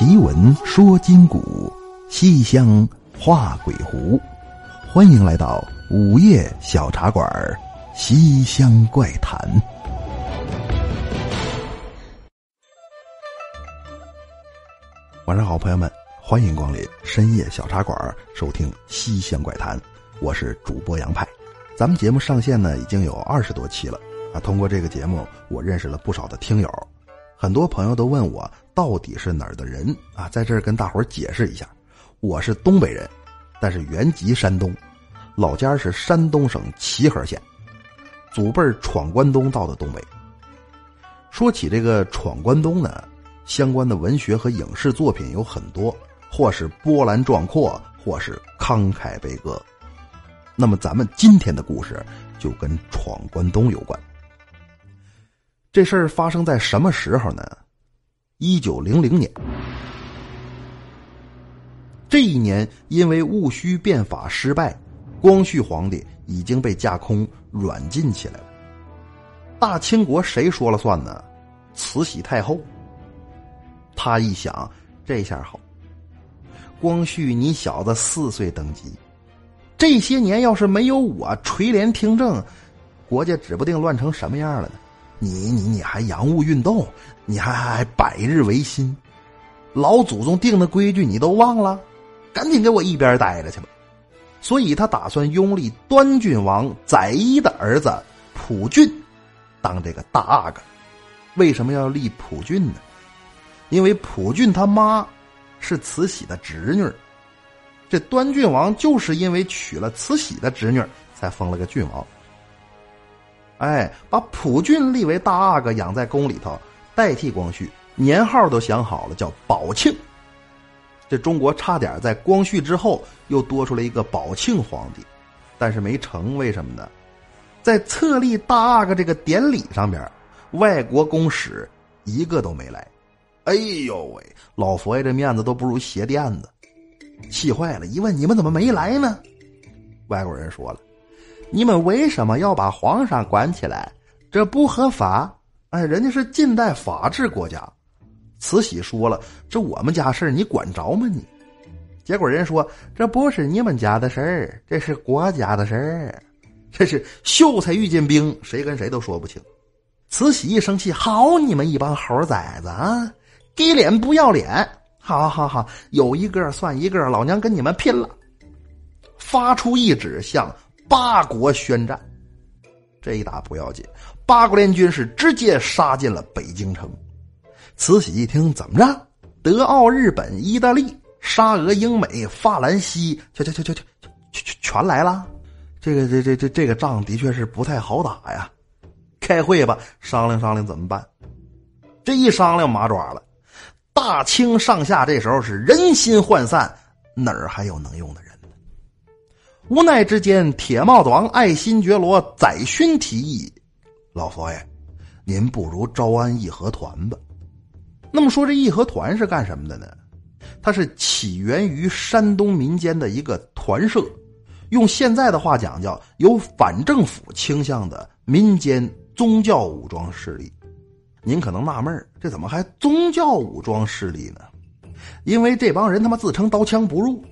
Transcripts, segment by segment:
奇闻说今古，西厢画鬼狐。欢迎来到午夜小茶馆《西厢怪谈》。晚上好，朋友们，欢迎光临深夜小茶馆，收听《西厢怪谈》。我是主播杨派。咱们节目上线呢，已经有二十多期了啊。通过这个节目，我认识了不少的听友。很多朋友都问我到底是哪儿的人啊，在这儿跟大伙儿解释一下，我是东北人，但是原籍山东，老家是山东省齐河县，祖辈闯关东到的东北。说起这个闯关东呢，相关的文学和影视作品有很多，或是波澜壮阔，或是慷慨悲歌。那么咱们今天的故事就跟闯关东有关。这事儿发生在什么时候呢？一九零零年。这一年，因为戊戌变法失败，光绪皇帝已经被架空软禁起来了。大清国谁说了算呢？慈禧太后。他一想，这下好。光绪，你小子四岁登基，这些年要是没有我垂帘听政，国家指不定乱成什么样了呢。你你你还洋务运动，你还还百日维新，老祖宗定的规矩你都忘了，赶紧给我一边待着去吧。所以他打算拥立端郡王载一的儿子普俊当这个大阿哥。为什么要立普俊呢？因为普俊他妈是慈禧的侄女，这端郡王就是因为娶了慈禧的侄女才封了个郡王。哎，把普俊立为大阿哥，养在宫里头，代替光绪，年号都想好了，叫宝庆。这中国差点在光绪之后又多出来一个宝庆皇帝，但是没成，为什么呢？在册立大阿哥这个典礼上边，外国公使一个都没来。哎呦喂，老佛爷这面子都不如鞋垫子，气坏了。一问你们怎么没来呢？外国人说了。你们为什么要把皇上关起来？这不合法！哎，人家是近代法治国家。慈禧说了：“这我们家事儿，你管着吗？你？”结果人说：“这不是你们家的事儿，这是国家的事儿。”这是秀才遇见兵，谁跟谁都说不清。慈禧一生气：“好，你们一帮猴崽子啊，给脸不要脸！好好好，有一个算一个，老娘跟你们拼了！”发出一指向。八国宣战，这一打不要紧，八国联军是直接杀进了北京城。慈禧一听，怎么着？德、奥、日本、意大利、沙俄、英美、法兰西，全全全全全全全来了。这个这这这这个仗的确是不太好打呀。开会吧，商量商量怎么办。这一商量，麻爪了。大清上下这时候是人心涣散，哪儿还有能用的人？无奈之间，铁帽子王爱新觉罗载勋提议：“老佛爷，您不如招安义和团吧。”那么说，这义和团是干什么的呢？它是起源于山东民间的一个团社，用现在的话讲，叫有反政府倾向的民间宗教武装势力。您可能纳闷这怎么还宗教武装势力呢？因为这帮人他妈自称刀枪不入。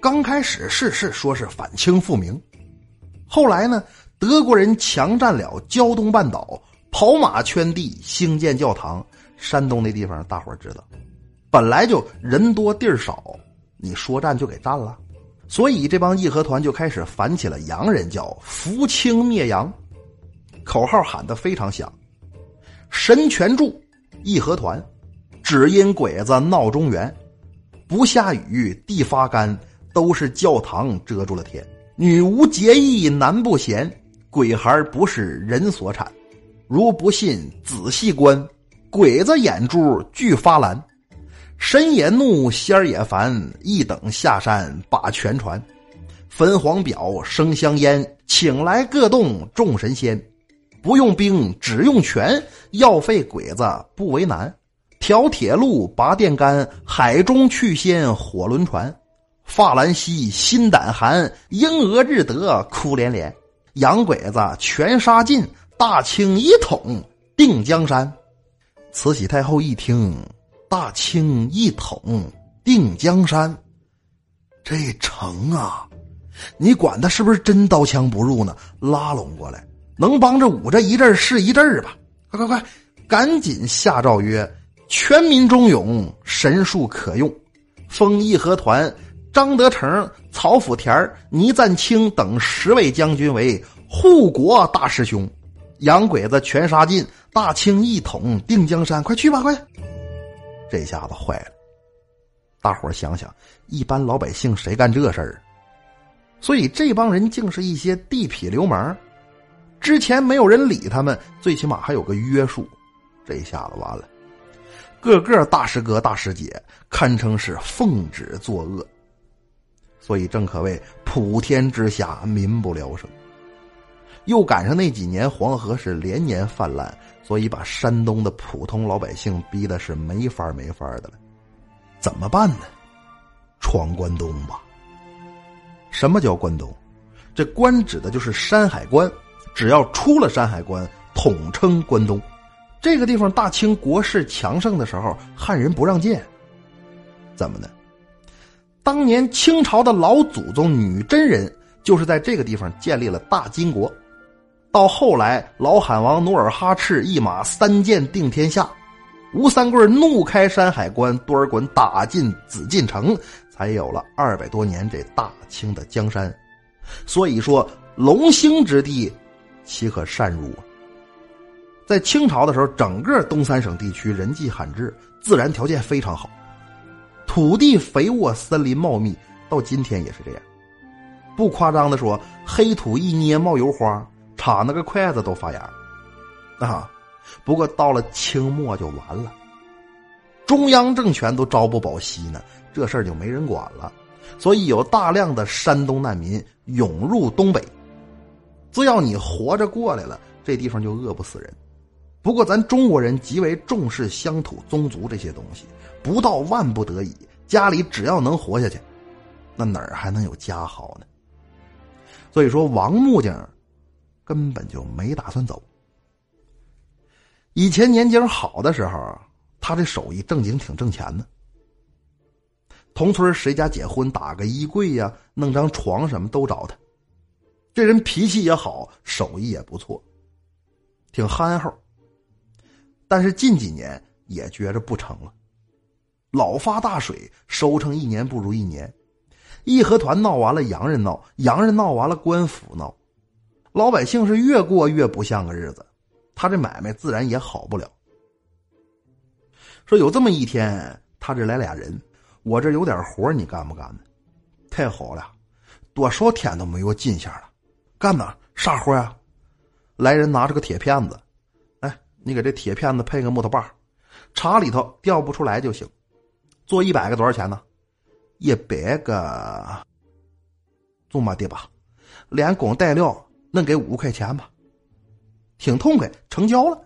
刚开始是是说是反清复明，后来呢，德国人强占了胶东半岛，跑马圈地，兴建教堂。山东那地方大伙知道，本来就人多地儿少，你说占就给占了，所以这帮义和团就开始反起了洋人，叫扶清灭洋，口号喊得非常响：神权助，义和团，只因鬼子闹中原，不下雨地发干。都是教堂遮住了天，女无节义男不贤，鬼孩不是人所产。如不信，仔细观，鬼子眼珠俱发蓝。神也怒，仙儿也烦，一等下山把全传。焚黄表，生香烟，请来各洞众神仙。不用兵，只用权，要废鬼子不为难。调铁路，拔电杆，海中去先火轮船。法兰西心胆寒，英俄日德哭连连，洋鬼子全杀尽，大清一统定江山。慈禧太后一听，大清一统定江山。这成啊！你管他是不是真刀枪不入呢？拉拢过来，能帮着捂这一阵是一阵吧？快快快，赶紧下诏曰：全民忠勇，神术可用，封义和团张德成、曹福田、倪赞清等十位将军为护国大师兄，洋鬼子全杀尽，大清一统定江山。快去吧，快！这下子坏了。大伙想想，一般老百姓谁干这事儿？所以这帮人竟是一些地痞流氓。之前没有人理他们，最起码还有个约束。这下子完了，个个大师哥大师姐堪称是奉旨作恶。所以正可谓普天之下民不聊生。又赶上那几年黄河是连年泛滥，所以把山东的普通老百姓逼的是没法没法的了。怎么办呢？闯关东吧。什么叫关东？这关指的就是山海关。只要出了山海关，统称关东。这个地方，大清国势强盛的时候，汉人不让进。怎么呢？当年清朝的老祖宗女真人就是在这个地方建立了大金国。到后来，老罕王努尔哈赤一马三箭定天下。吴三桂怒开山海关，多尔衮打进紫禁城，才有了二百多年这大清的江山。所以说，龙兴之地，岂可擅入？在清朝的时候，整个东三省地区人迹罕至，自然条件非常好，土地肥沃，森林茂密，到今天也是这样。不夸张的说，黑土一捏冒油花，插那个筷子都发芽，啊。不过到了清末就完了，中央政权都朝不保夕呢，这事儿就没人管了，所以有大量的山东难民涌入东北。只要你活着过来了，这地方就饿不死人。不过咱中国人极为重视乡土宗族这些东西，不到万不得已，家里只要能活下去，那哪儿还能有家好呢？所以说，王木匠根本就没打算走。以前年景好的时候，他这手艺正经挺挣钱的。同村谁家结婚，打个衣柜呀，弄张床什么都找他。这人脾气也好，手艺也不错，挺憨厚。但是近几年也觉着不成了，老发大水，收成一年不如一年。义和团闹完了，洋人闹，洋人闹完了，官府闹，老百姓是越过越不像个日子。他这买卖自然也好不了。说有这么一天，他这来俩人，我这有点活，你干不干呢？太好了，多少天都没有进项了，干呢？啥活呀？来人拿着个铁片子，哎，你给这铁片子配个木头把，茶里头掉不出来就行。做一百个多少钱呢？一百个，这么的吧，连工带料，能给五块钱吧？挺痛快，成交了，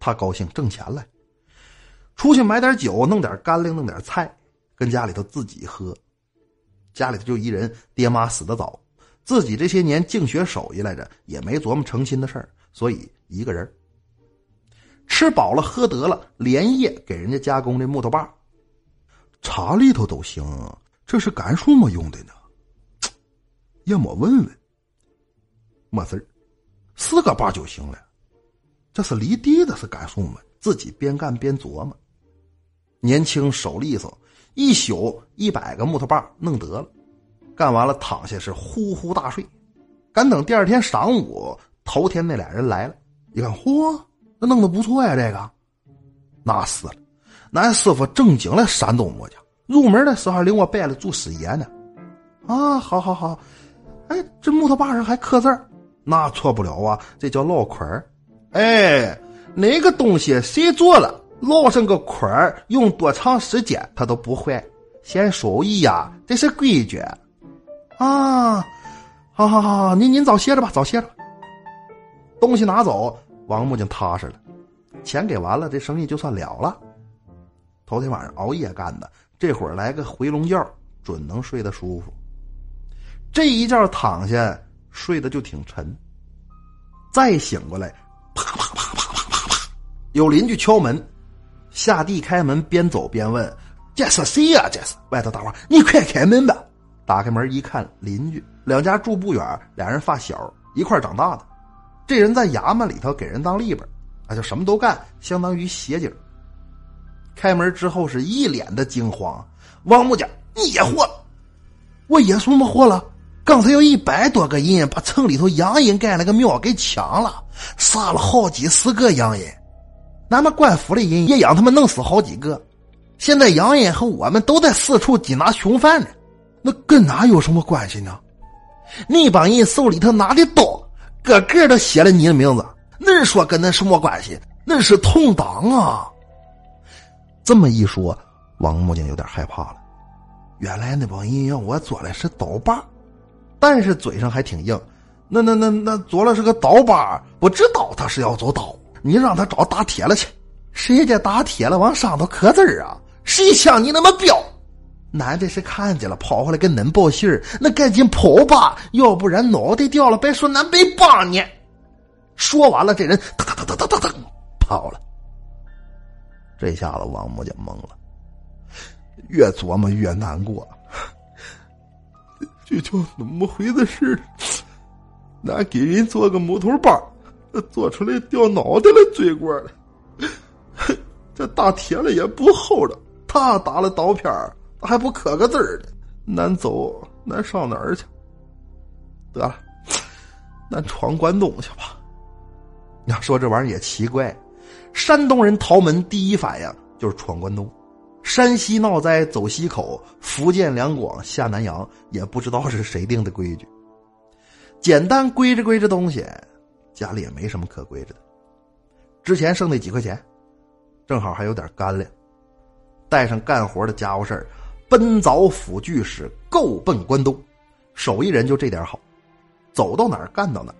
他高兴挣钱了，出去买点酒，弄点干粮，弄点菜，跟家里头自己喝。家里头就一人，爹妈死的早，自己这些年净学手艺来着，也没琢磨成亲的事儿，所以一个人吃饱了喝得了，连夜给人家加工这木头把，茶里头都行，这是干什么用的呢？也没问问，没事。四个把就行了，这是犁地的是干什么？自己边干边琢磨。年轻手利索，一宿一百个木头把弄得了，干完了躺下是呼呼大睡。赶等第二天晌午，头天那俩人来了，一看，嚯，那弄得不错呀，这个，那是了，俺师傅正经的山东木匠，入门的时候领我拜了祖师爷呢。啊，好好好，哎，这木头把上还刻字。那错不了啊，这叫烙块儿。哎，哪个东西谁做了，烙上个块儿，用多长时间它都不坏。先手艺呀，这是规矩。啊，好好好，您您早歇着吧，早歇着。东西拿走，王木匠踏实了，钱给完了，这生意就算了了。头天晚上熬夜干的，这会儿来个回笼觉，准能睡得舒服。这一觉躺下。睡得就挺沉，再醒过来，啪啪啪啪啪啪啪，有邻居敲门，下地开门，边走边问：“这是谁呀？这是外头大伙，你快开门吧！”打开门一看，邻居两家住不远，俩人发小一块长大的。这人在衙门里头给人当吏本，啊，就什么都干，相当于协警。开门之后是一脸的惊慌：“王木匠，你也活了？我也什么活了？刚才有一百多个人把城里头洋人盖那个庙给抢了，杀了好几十个洋人。咱们官府的人也让他们弄死好几个。现在洋人和我们都在四处缉拿凶犯呢。那跟哪有什么关系呢？那帮人手里头拿的刀，个个都写了你的名字。恁说跟恁什么关系？恁是同党啊！这么一说，王木匠有点害怕了。原来那帮人让我做的是刀把，但是嘴上还挺硬。那那那那做了是个刀把，不知道他是要做刀。你让他找打铁了去，谁家打铁了往上头刻字啊？谁像你那么彪？男的是看见了，跑回来跟恁报信那赶紧跑吧，要不然脑袋掉了，别说俺没帮你。说完了，这人噔噔噔噔噔噔跑了。这下子王木匠懵了，越琢磨越难过。就就那么回事俺给人做个木头棒，做出来掉脑袋的罪过了。这打铁了也不厚了，他打了刀片还不刻个字儿呢。咱走，难上哪儿去？得了，咱闯关东去吧。要说这玩意儿也奇怪。山东人逃门第一反应就是闯关东，山西闹灾走西口，福建两广下南洋，也不知道是谁定的规矩。简单归着归着东西，家里也没什么可归着的。之前剩那几块钱，正好还有点干粮，带上干活的家伙事儿，奔凿斧锯是够奔关东。手艺人就这点好，走到哪儿干到哪儿。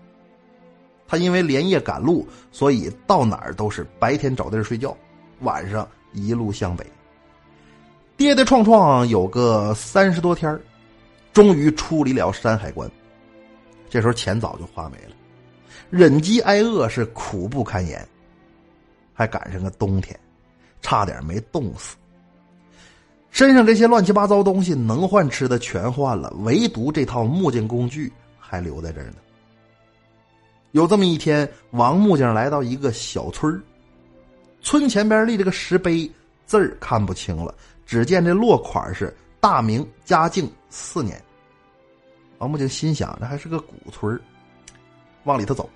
他因为连夜赶路，所以到哪儿都是白天找地儿睡觉，晚上一路向北。跌跌撞撞有个三十多天终于出离了山海关。这时候钱早就花没了，忍饥挨饿是苦不堪言，还赶上个冬天，差点没冻死。身上这些乱七八糟东西能换吃的全换了，唯独这套木匠工具还留在这儿呢。有这么一天，王木匠来到一个小村村前边立着个石碑，字儿看不清了，只见这落款是“大明嘉靖四年”。王木匠心想，这还是个古村往里头走。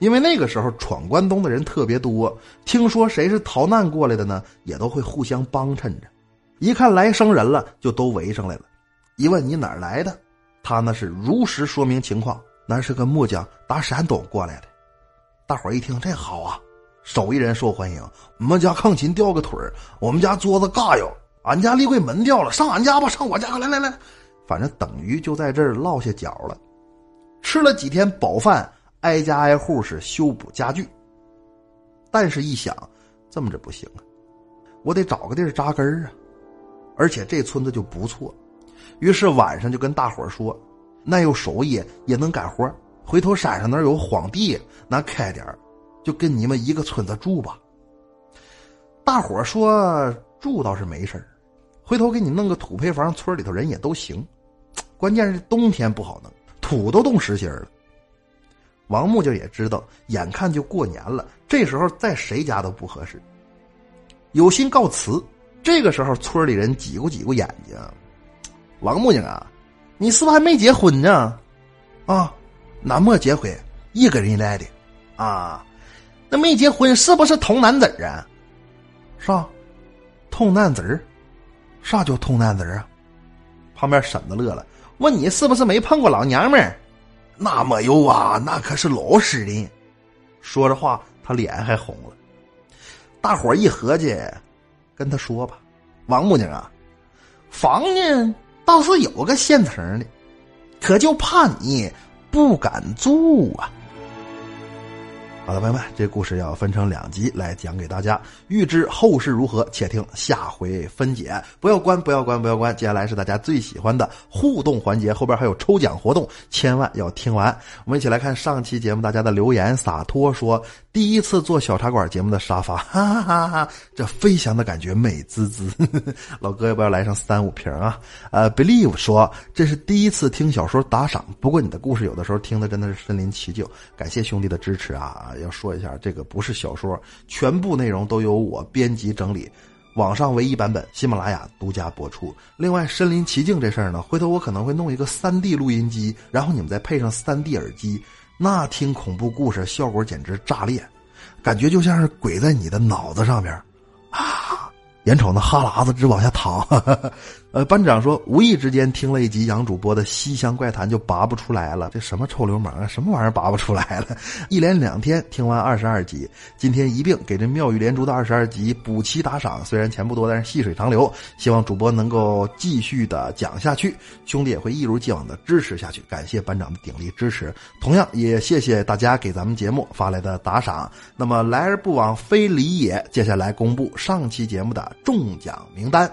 因为那个时候闯关东的人特别多，听说谁是逃难过来的呢，也都会互相帮衬着。一看来生人了，就都围上来了。一问你哪来的，他那是如实说明情况。那是个木匠，打山东过来的。大伙一听，这好啊，手艺人受欢迎。我们家炕琴掉个腿我们家桌子嘎哟，俺家立柜门掉了，上俺家吧，上我家，来来来，反正等于就在这儿落下脚了。吃了几天饱饭，挨家挨户是修补家具。但是，一想，这么着不行啊，我得找个地儿扎根啊。而且这村子就不错，于是晚上就跟大伙说。那有手艺也能干活，回头山上那有荒地，那开点就跟你们一个村子住吧。大伙说住倒是没事回头给你弄个土坯房，村里头人也都行。关键是冬天不好弄，土都冻实心了。王木匠也知道，眼看就过年了，这时候在谁家都不合适，有心告辞。这个时候，村里人挤咕挤咕眼睛，王木匠啊。你是不是还没结婚呢？啊，那没结婚，一个人来的，啊，那没结婚是不是童男子啊？啥？童男子啥叫童男子啊？旁边婶子乐了，问你是不是没碰过老娘们？那没有啊，那可是老实人。说着话，他脸还红了。大伙一合计，跟他说吧，王母娘啊，房呢？倒是有个现成的，可就怕你不敢住啊！好的，朋友们，这故事要分成两集来讲给大家。欲知后事如何，且听下回分解。不要关，不要关，不要关。接下来是大家最喜欢的互动环节，后边还有抽奖活动，千万要听完。我们一起来看上期节目大家的留言。洒脱说，第一次做小茶馆节目的沙发，哈哈哈哈！这飞翔的感觉美滋滋。呵呵老哥，要不要来上三五瓶啊？呃，believe 说，这是第一次听小说打赏，不过你的故事有的时候听的真的是身临其境，感谢兄弟的支持啊！要说一下，这个不是小说，全部内容都由我编辑整理，网上唯一版本，喜马拉雅独家播出。另外，身临其境这事儿呢，回头我可能会弄一个三 D 录音机，然后你们再配上三 D 耳机，那听恐怖故事效果简直炸裂，感觉就像是鬼在你的脑子上面啊！眼瞅那哈喇子直往下淌。呃，班长说，无意之间听了一集杨主播的《西厢怪谈》，就拔不出来了。这什么臭流氓啊，什么玩意儿拔不出来了？一连两天听完二十二集，今天一并给这妙语连珠的二十二集补齐打赏。虽然钱不多，但是细水长流，希望主播能够继续的讲下去。兄弟也会一如既往的支持下去。感谢班长的鼎力支持，同样也谢谢大家给咱们节目发来的打赏。那么来而不往非礼也，接下来公布上期节目的中奖名单。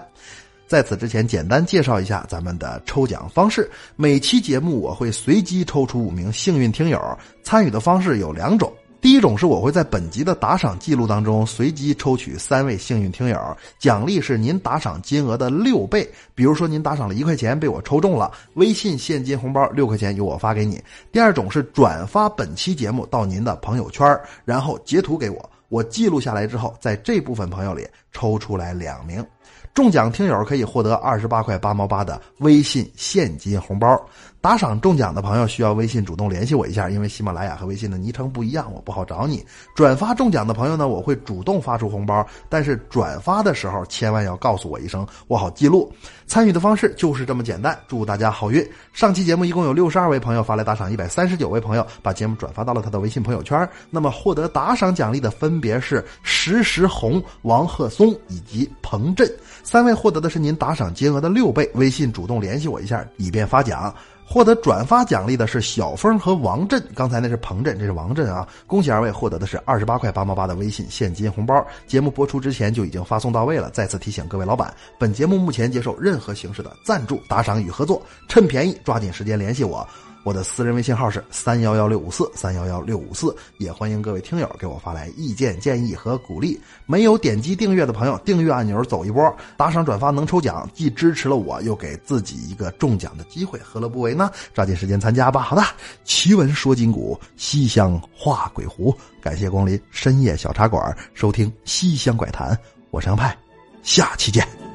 在此之前，简单介绍一下咱们的抽奖方式。每期节目我会随机抽出五名幸运听友，参与的方式有两种。第一种是我会在本集的打赏记录当中随机抽取三位幸运听友，奖励是您打赏金额的六倍。比如说您打赏了一块钱被我抽中了，微信现金红包六块钱由我发给你。第二种是转发本期节目到您的朋友圈，然后截图给我，我记录下来之后，在这部分朋友里抽出来两名。中奖听友可以获得二十八块八毛八的微信现金红包。打赏中奖的朋友需要微信主动联系我一下，因为喜马拉雅和微信的昵称不一样，我不好找你。转发中奖的朋友呢，我会主动发出红包，但是转发的时候千万要告诉我一声，我好记录。参与的方式就是这么简单，祝大家好运。上期节目一共有六十二位朋友发来打赏，一百三十九位朋友把节目转发到了他的微信朋友圈。那么获得打赏奖励的分别是石石红、王鹤松以及彭震三位，获得的是您打赏金额的六倍。微信主动联系我一下，以便发奖。获得转发奖励的是小峰和王震，刚才那是彭震，这是王震啊！恭喜二位获得的是二十八块八毛八的微信现金红包，节目播出之前就已经发送到位了。再次提醒各位老板，本节目目前接受任何形式的赞助、打赏与合作，趁便宜抓紧时间联系我。我的私人微信号是三幺幺六五四三幺幺六五四，也欢迎各位听友给我发来意见建议和鼓励。没有点击订阅的朋友，订阅按钮走一波，打赏转发能抽奖，既支持了我，又给自己一个中奖的机会，何乐不为呢？抓紧时间参加吧！好的，奇闻说金谷，西厢画鬼狐，感谢光临深夜小茶馆，收听西厢怪谈，我是杨派，下期见。